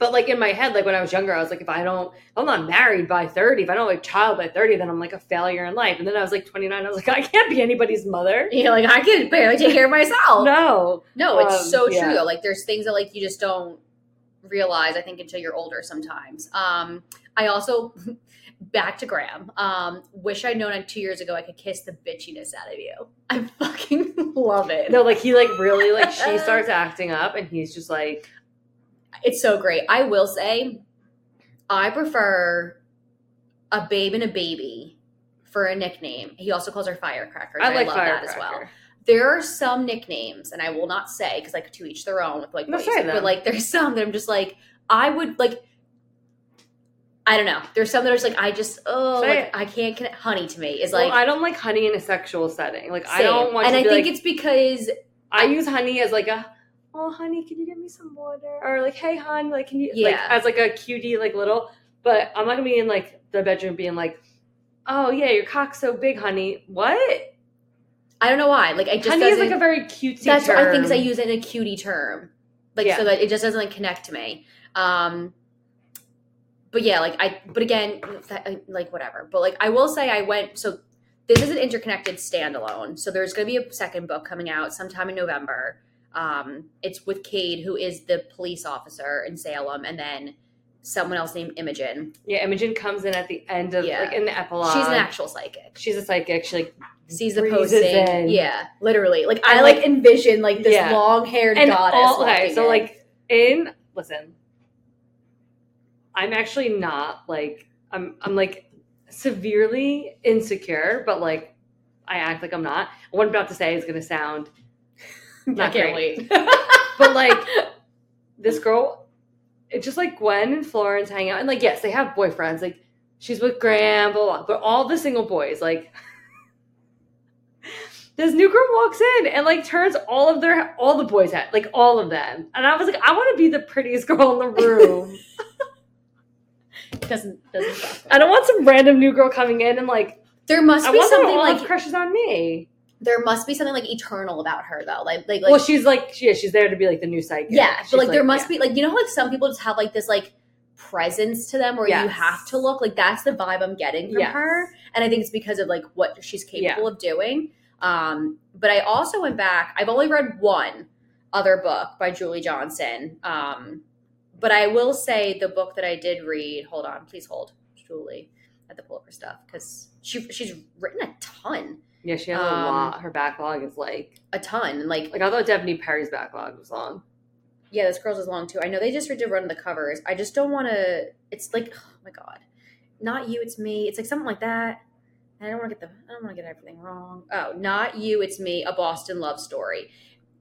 But like in my head, like when I was younger, I was like, if I don't, if I'm not married by 30, if I don't have a child by 30, then I'm like a failure in life. And then I was like 29, I was like, I can't be anybody's mother. You're like, I can barely take care of myself. No. No, it's Um, so yeah. true. though. Like there's things that like you just don't realize, I think, until you're older sometimes. Um, I also back to Graham. Um, wish I'd known like two years ago I could kiss the bitchiness out of you. I fucking love it. No, like he like really like she starts acting up and he's just like It's so great. I will say, I prefer a babe and a baby for a nickname. He also calls her Firecracker. I like love firecracker. that as well. There are some nicknames, and I will not say because like to each their own with like No, say but like there's some that I'm just like I would like. I don't know. There's some that are just like I just oh like. I can't connect. Honey to me is Well, like I don't like honey in a sexual setting. Like I don't want and I think like it's because I use honey as like a oh honey, can you give me some water? Or like hey hon, like can you like Yeah. as like a cutie like little but I'm not gonna be in like the bedroom being like, Oh yeah, your cock's so big, honey. What? I don't know why. Like I just honey is like a very cutesy That's what I think. 'cause I use it in a cutie term, like Yeah. so that it just doesn't like connect to me. Um, but yeah, like I. But again, that, like whatever. But like I will say, I went. So this is an interconnected standalone. So there's going to be a second book coming out sometime in November. Um, it's with Cade, who is the police officer in Salem, and then someone else named Imogen. Yeah, Imogen comes in at the end of Yeah. like in the epilogue. She's an actual psychic. She's a psychic. She like Sees the posting. in. Yeah, literally. Like And, I like, like- envision like this Yeah. long haired goddess. all okay so in. like in listen i'm actually not like i'm i'm like severely insecure but like i act like i'm not what i'm about to say is going to sound I can't great. wait. but like this girl it's just like gwen and florence hang out and like yes they have boyfriends like she's with graham blah, blah, but all the single boys like this new girl walks in and like turns all of their all the boys head like all of them and i was like i want to be the prettiest girl in the room doesn't doesn't i don't want some random new girl coming in and like There must i be want something like crushes on me there must be something like eternal about her though. Like like like well she's like yeah she's there to be like the new psychic yeah, She's but like, there must yeah. be like you know like some people just have like this like presence to them where you have to look like that's the vibe I'm getting from Yes. her, and I think it's because of like what she's capable of doing. Um, but I also went back. I've only read one other book by Julie Johnson. Um, but I will say the book that I did read. Hold on, please hold, Julie. Have to pull up her stuff because she she's written a ton, yeah she has a um, lot her backlog is like a ton, like like i thought Devney perry's backlog was long Yeah, this girl's is long too. I know they just redid run the covers. I just don't want to. It's like, oh my god, not you, it's me. It's like something like that. And I don't want to get the. I don't want to get everything wrong. Oh, not you, it's me. A Boston love story.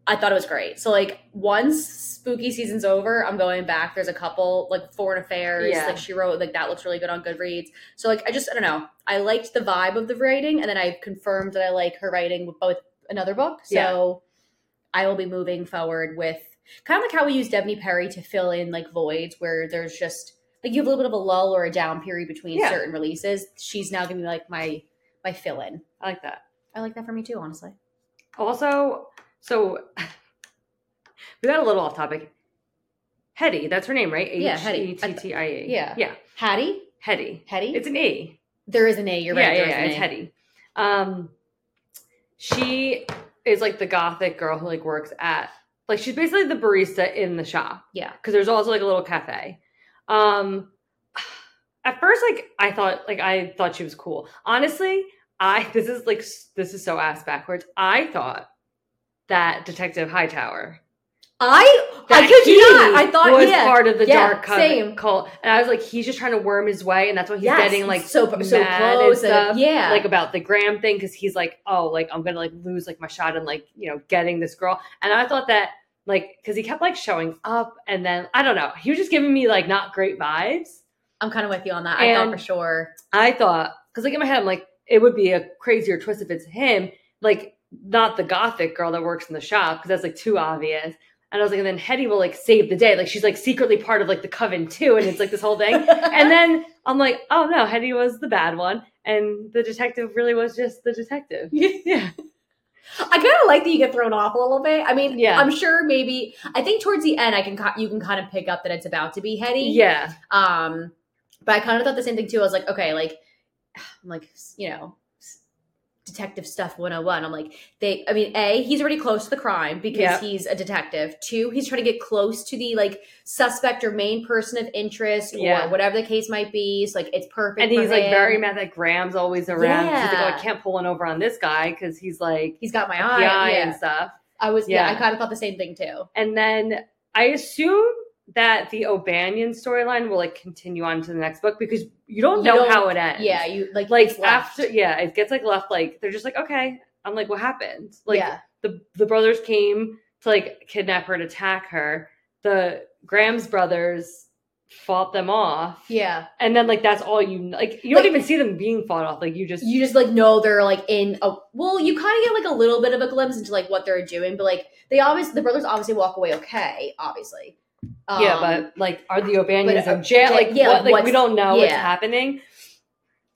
I thought it was great. So like once spooky season's over, I'm going back. There's a couple like foreign affairs. Yeah. Like she wrote like that looks really good on Goodreads. So like I just I don't know. I liked the vibe of the writing, and then I confirmed that I like her writing with both another book. So I will be moving forward with kind of like how we use Devney Perry to fill in like voids where there's just like you have a little bit of a lull or a down period between Yeah. certain releases. She's now gonna be like my my fill in. i like that I like that for me too, honestly. Also, so we got a little off topic. Hetty, that's her name, right? H Yeah, Hetty. E T T I. Yeah. yeah, Hattie, Hetty. Hetty. It's an A. there is an A. You're yeah, right. yeah, there is yeah. an It's A. Hetty. Um, she is like the gothic girl who like works at like she's basically the barista in the shop. Yeah. because there's also like a little cafe. Um, at first, like I thought, like I thought she was cool. Honestly, I this is like s- this is so ass backwards. I thought that Detective Hightower. I That I kid you not. I thought he was yeah. part of the Yeah, dark cult, same. cult, and I was like, he's just trying to worm his way, and that's why he's Yes, getting like so so mad close. and and- yeah. like about the Graham thing because he's like, oh, like I'm gonna like lose like my shot and like you know getting this girl. And I thought that like because he kept like showing up and then I don't know, he was just giving me like not great vibes. I'm kind of with you on that. I thought for sure. I thought because like in my head I'm like it would be a crazier twist if it's him, like not the gothic girl that works in the shop because that's like too obvious. And I was like, and then Hetty will like save the day, like she's like secretly part of like the coven too, and it's like this whole thing. and then I'm like, oh no, Hetty was the bad one, and the detective really was just the detective. yeah. I kind of like that you get thrown off a little bit. I mean, Yeah. I'm sure maybe I think towards the end I can you can kind of pick up that it's about to be Hetty. Yeah. Um, but I kind of thought the same thing too. I was like, okay, like, I'm like, you know, detective stuff 101. I'm like, they, I mean, A, he's already close to the crime because Yeah. he's a detective. Two, he's trying to get close to the like suspect or main person of interest Yeah. or whatever the case might be. So like, it's perfect. And he's like him. very mad that Graham's always around. He's like, oh, Yeah. I can't pull one over on this guy because he's like He's got my eye. eye yeah. and stuff. I was, yeah, Yeah. I kind of thought the same thing too. And then I assume that the O'Banion storyline will like continue on to the next book because you don't You know don't- how it ends. Yeah, you like, like after yeah, it gets like left like they're just like okay. I'm like, what happened? Like yeah, the the brothers came to like kidnap her and attack her. The Graham's brothers fought them off, yeah. and then like that's all you like. You don't even see them being fought off. Like you just you just like know they're like in a well you kind of get like a little bit of a glimpse into like what they're doing but like they obviously the brothers obviously walk away okay obviously yeah, Um, but like are the O'Banions uh, in jail? Like yeah, what? like, we don't know what's happening.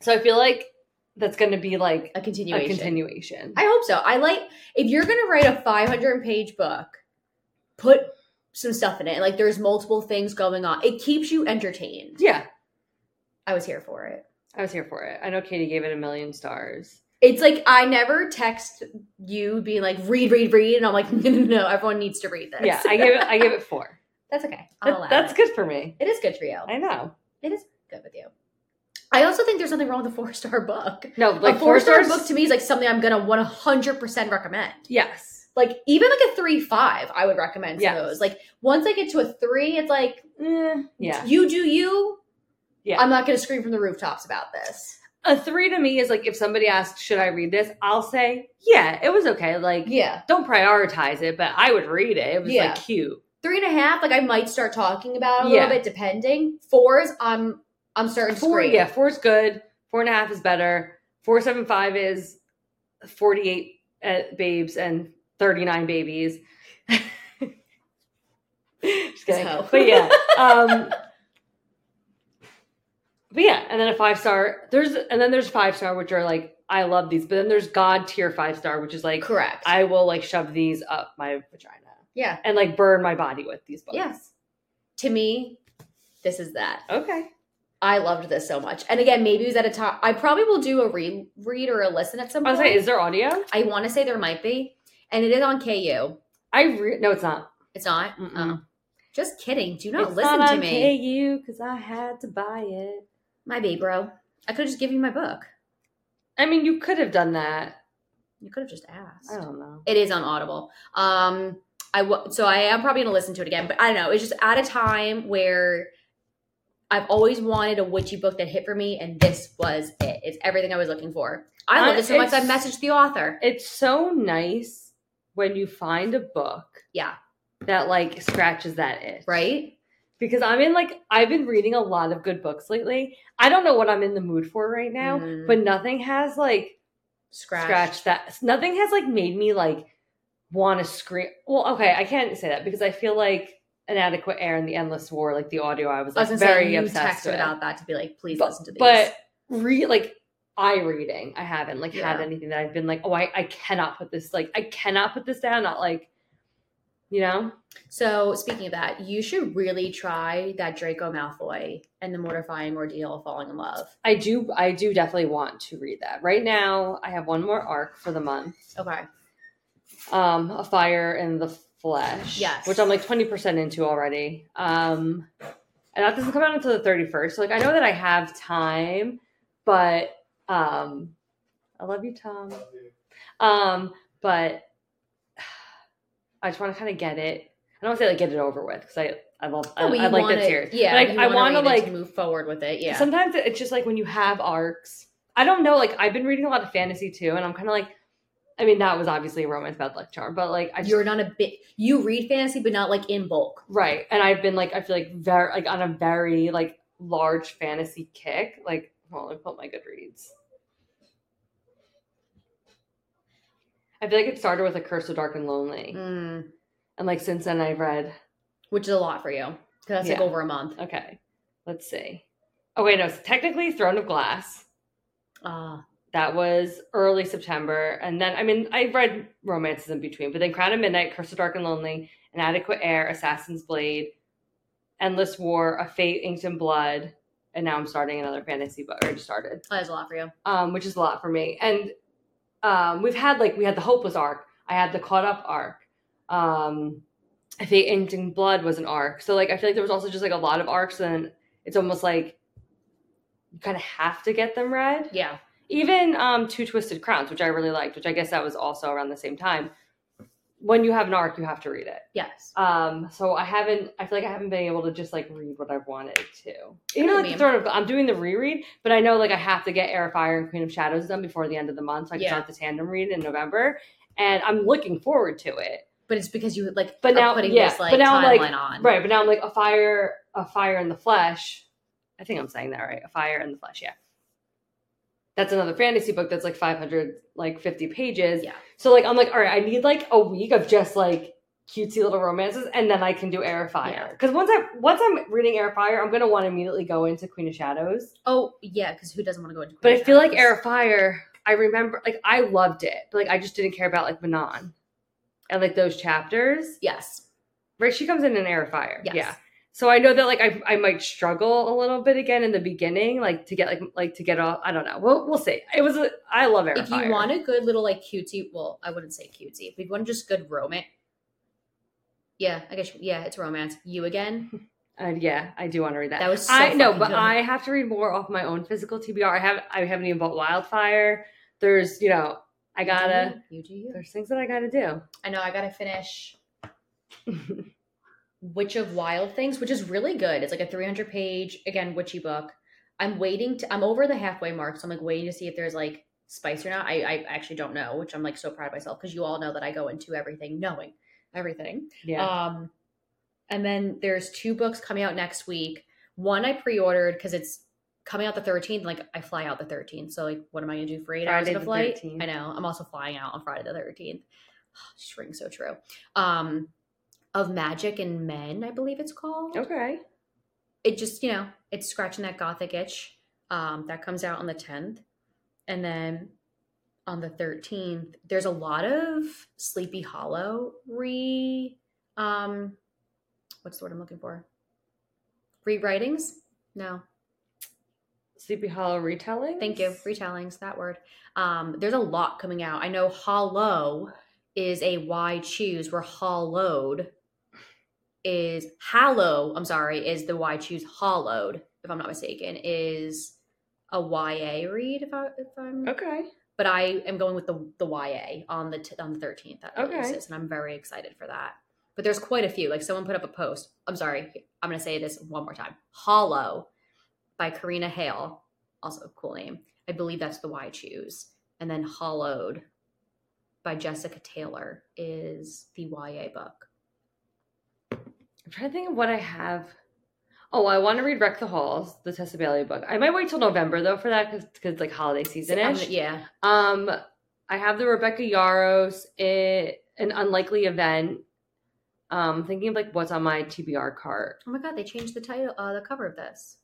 So I feel like that's going to be like a continuation a continuation. i hope so i like if you're gonna write a 500 page book put some stuff in it like there's multiple things going on it keeps you entertained yeah, i was here for it I was here for it. I know Katie gave it a million stars. it's like i never text you being like read read read and i'm like no no no everyone needs to read this Yeah, I gave it. I gave it four. that's okay I'll That- that's it. good for me. it is good for you I know. It is good with you. I also think there's nothing wrong with a four star book. No, like a four star book to me is like something I'm gonna 100% recommend. Yes. Like even like a three five, I would recommend Yes. those. Like once I get to a three, it's like Eh, yeah. you do you. Yeah. I'm not gonna scream from the rooftops about this. A three to me is like if somebody asks, "Should I read this?" I'll say, "Yeah, it was okay." Like, Yeah, don't prioritize it, but I would read it. It was Yeah. like cute. Three and a half. Like I might start talking about a Yeah. little bit, depending. Fours, I'm I'm starting to Four, scream. yeah, four is good. Four and a half is better. Four seven five is forty eight uh, babes and thirty nine babies. Just kidding. So. But yeah, um, but yeah, and then a five star. There's and then there's five star, which are like I love these. But then there's God tier five star, which is like correct. I will like shove these up my vagina yeah. and like burn my body with these books. Yes. To me, this is that. Okay. I loved this so much. And again, maybe it was at a time. I probably will do a read, read or a listen at some I was point. like, is there audio? I want to say there might be, and it is on KU. I re- no, it's not. It's not. Mm-mm. Oh. Just kidding. Do not it's listen not to on me, KU because I had to buy it. my baby bro. I could have just given you my book. I mean, you could have done that. You could have just asked. I don't know. It is on Audible. Um, I w- so I am probably gonna listen to it again, but I don't know. It's just at a time where I've always wanted a witchy book that hit for me, and this was it. It's everything I was looking for. I Uh, love it so much. I messaged the author. It's so nice when you find a book Yeah. that like scratches that itch, Right? Because I'm in like I've been reading a lot of good books lately. I don't know what I'm in the mood for right now, Mm. but nothing has like Scratch. scratched that. Nothing has like made me like want to scream. Well, okay, I can't say that because I feel like inadequate heir and the endless war, like the audio, I was I was very say you obsessed texted with. about that to be like, please but, listen to these. but re like eye reading, I haven't like had anything that I've been like, oh, I, I cannot put this like I cannot put this down. Not like, you know, so speaking of that, you should really try that Draco Malfoy and the mortifying ordeal of falling in love. I do I do definitely want to read that. Right now, I have one more arc for the month. Okay. Um, a fire in the flesh. Yes. which I'm like twenty percent into already. Um, and that doesn't come out until the thirty first. So like I know that I have time, but um, I love you, Tom. Um, but I just want to kind of get it. I don't want to say like get it over with because I I love I, No, but I like that series. Yeah, But, like, I want to like move forward with it. Yeah. sometimes it's just like when you have arcs. I don't know. Like I've been reading a lot of fantasy too, and I'm kind of like. I mean, that was obviously a romance bad luck charm, but like I just You're not a bit. You read fantasy, but not like in bulk. Right. And I've been like, I feel like very, like on a very like large fantasy kick. Like, well, pull up my Goodreads. I feel like it started with A Curse of Dark and Lonely. Mm, And like since then I've read, which is a lot for you because that's like over a month. okay, let's see. Oh, wait, no, it's technically Throne of Glass. Ah, That was early September. And then, I mean, I read romances in between, but then Crown of Midnight, Curse of Dark and Lonely, Inadequate Heir, Assassin's Blade, Endless War, A Fate Inked in Blood, and now I'm starting another fantasy book, or just started, Oh, That's a lot for you. um, which is a lot for me. And um, we've had like we had the Hopeless arc, I had the Caught Up arc, um, A Fate Inked in Blood was an arc. So like I feel like there was also just like a lot of arcs, and it's almost like you kind of have to get them read Yeah. Even um two twisted crowns which i really liked which i guess that was also around the same time. When you have an arc you have to read it. Yes. um so i haven't i feel like i haven't been able to just like read what i've wanted to. You know like the throne of i'm doing the reread but i know like i have to get heir of fire and queen of shadows done before the end of the month so i can Yeah. start the tandem read in november and i'm looking forward to it. But it's because you like But now- putting yeah, this like but now timeline like, on. right but now i'm like a fire a fire in the flesh. I think i'm saying that right a fire in the flesh yeah that's another fantasy book that's like 500 like 50 pages Yeah. so like i'm like all right i need like a week of just like cutesy little romances and then i can do heir of fire because once i once i'm reading heir of fire i'm gonna want to immediately go into queen of shadows Oh yeah, because who doesn't want to go into? Queen. But i feel like heir of fire i remember like i loved it but like i just didn't care about like manon and like those chapters Yes. right she comes in an heir of fire Yes. yeah so I know that like I, I might struggle a little bit again in the beginning, like to get like like to get off. I don't know. We'll we'll see. It was a, I love Air If you want a good little like cutesy, well, I wouldn't say cutesy. If you want just good romance, yeah, I guess yeah, it's romance. You again? Uh, yeah, I do want to read that. That was so I know, but. I have to read more off my own physical TBR. I have I haven't even bought Wildfire. There's you know I gotta. You do you. There's things that I gotta do. I know I gotta finish Witch of Wild Things, which is really good. It's like a 300 page again witchy book. I'm waiting to. I'm over the halfway mark, so I'm like waiting to see if there's like spice or not. I I actually don't know, which I'm like so proud of myself because you all know that I go into everything knowing everything. yeah. Um, and then there's two books coming out next week. One I pre-ordered because it's coming out the 13th. Like I fly out the 13th, so like, what am I gonna do for eight Friday hours of flight? 13th. I know. I'm also flying out on Friday the 13th. Oh, Just rings so true. Um, of Magic and Men, I believe it's called. okay. It just you know, it's scratching that gothic itch. Um, that comes out on the 10th, and then on the 13th, there's a lot of Sleepy Hollow re um what's the word I'm looking for? Rewritings? No. Sleepy Hollow retelling. Thank you. Retellings, that word. Um, there's a lot coming out. I know hollow is a why choose, We're hollowed is hallow, I'm sorry, is the why choose hollowed, if I'm not mistaken, is a YA read, if I if I'm Okay. but I am going with the the YA on the t- on the 13th that Okay. releases, and I'm very excited for that. But there's quite a few. Like someone put up a post. I'm sorry, I'm going to say this one more time. Hollow by Karina Halle, also a cool name. I believe that's the Y choose. And then Hollowed by Jessica Taylor is the YA book. I'm trying to think of what I have. Oh, I want to read Wreck the Halls, the Tessa Bailey book. I might wait till November though for that because it's like holiday season I'm ish. gonna- yeah, Um, I have the Rebecca Yarros, it, an unlikely event. Um, thinking of like what's on my TBR cart. Oh my god, they changed the title, uh, the cover of this.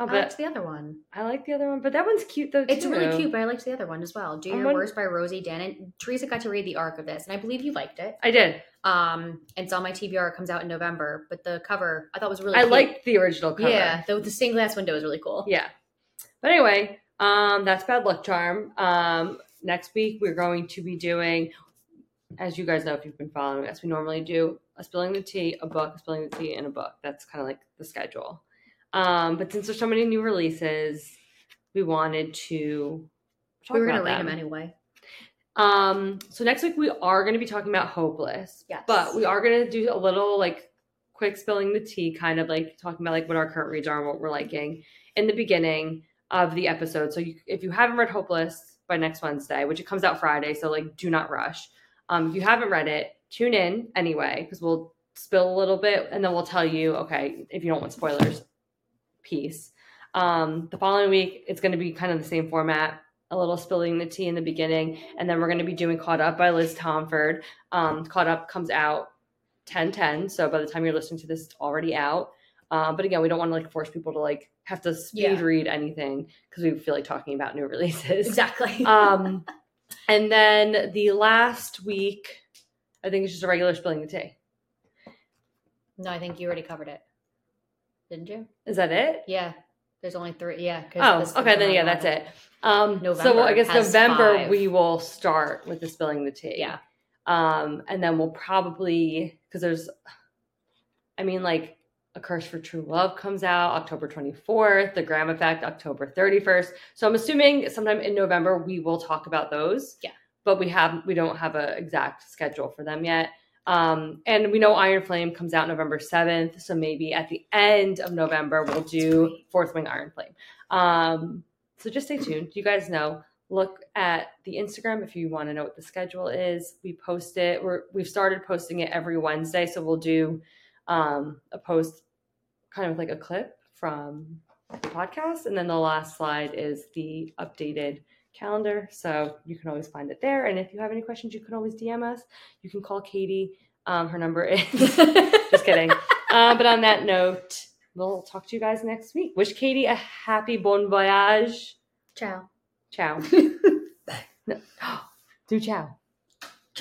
Oh, I liked the other one. I like the other one, but that one's cute though. It's too. really cute, but I liked the other one as well. Do Your Worst by Rosie Danan. Teresa got to read the arc of this, and I believe you liked it. I did. Um, and it's on my TBR. It comes out in November, but the cover I thought was really. I cute. liked the original cover. Yeah, the, the stained glass window is really cool. Yeah. But anyway, um, that's Bad Luck Charm. Um, next week we're going to be doing, as you guys know if you've been following us, we normally do a spilling the tea, a book, a spilling the tea, and a book. That's kind of like the schedule. Um, but since there's so many new releases, we wanted to. Talk we were gonna about read them them. anyway. Um, so next week we are going to be talking about Hopeless. Yes. But we are going to do a little like quick spilling the tea, kind of like talking about like what our current reads are and what we're liking in the beginning of the episode. So you, if you haven't read Hopeless by next Wednesday, which it comes out Friday, so like do not rush. Um, if you haven't read it, tune in anyway because we'll spill a little bit and then we'll tell you okay if you don't want spoilers. Piece. Um, the following week it's going to be kind of the same format a little spilling the tea in the beginning, and then we're going to be doing Caught Up by Liz Tomforde. Um, Caught Up comes out 10 10, so by the time you're listening to this, it's already out. Um, but again, we don't want to like force people to like have to speed Yeah. read anything because we feel like talking about new releases. Exactly. Um, and then the last week, I think it's just a regular spilling the tea. no, I think you already covered it. Didn't you? Is that it? Yeah. There's only three. Yeah. Oh, okay, then yeah, that's it. Um, so I guess November five. we will start with the spilling the tea. Yeah. Um, and then we'll probably because there's, I mean, like a curse for true love comes out October 24th, the Graham Effect October 31st. So I'm assuming sometime in November we will talk about those. Yeah. But we have we don't have an exact schedule for them yet. Um, and we know Iron Flame comes out November 7th, so maybe at the end of November we'll do Fourth Wing Iron Flame. Um, so just stay tuned. You guys know. Look at the Instagram if you want to know what the schedule is. We post it. We're we've started posting it every Wednesday, so we'll do um, a post, kind of like a clip from the podcast, and then the last slide is the updated calendar. So you can always find it there. And if you have any questions, you can always DM us. You can call Katie. Um, her number is just kidding. Uh, but on that note, we'll talk to you guys next week. Wish Katie a happy bon voyage. Ciao. Ciao. No. Do ciao.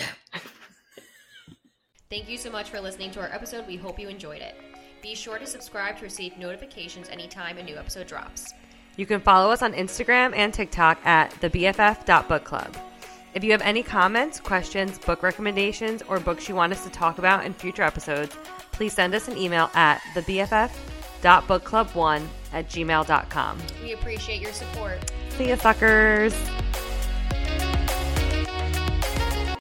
Thank you so much for listening to our episode. We hope you enjoyed it. Be sure to subscribe to receive notifications anytime a new episode drops. You can follow us on Instagram and TikTok at thebff.bookclub. If you have any comments, questions, book recommendations, or books you want us to talk about in future episodes, please send us an email at thebff.bookclub1 at gmail.com. We appreciate your support. See ya, suckers!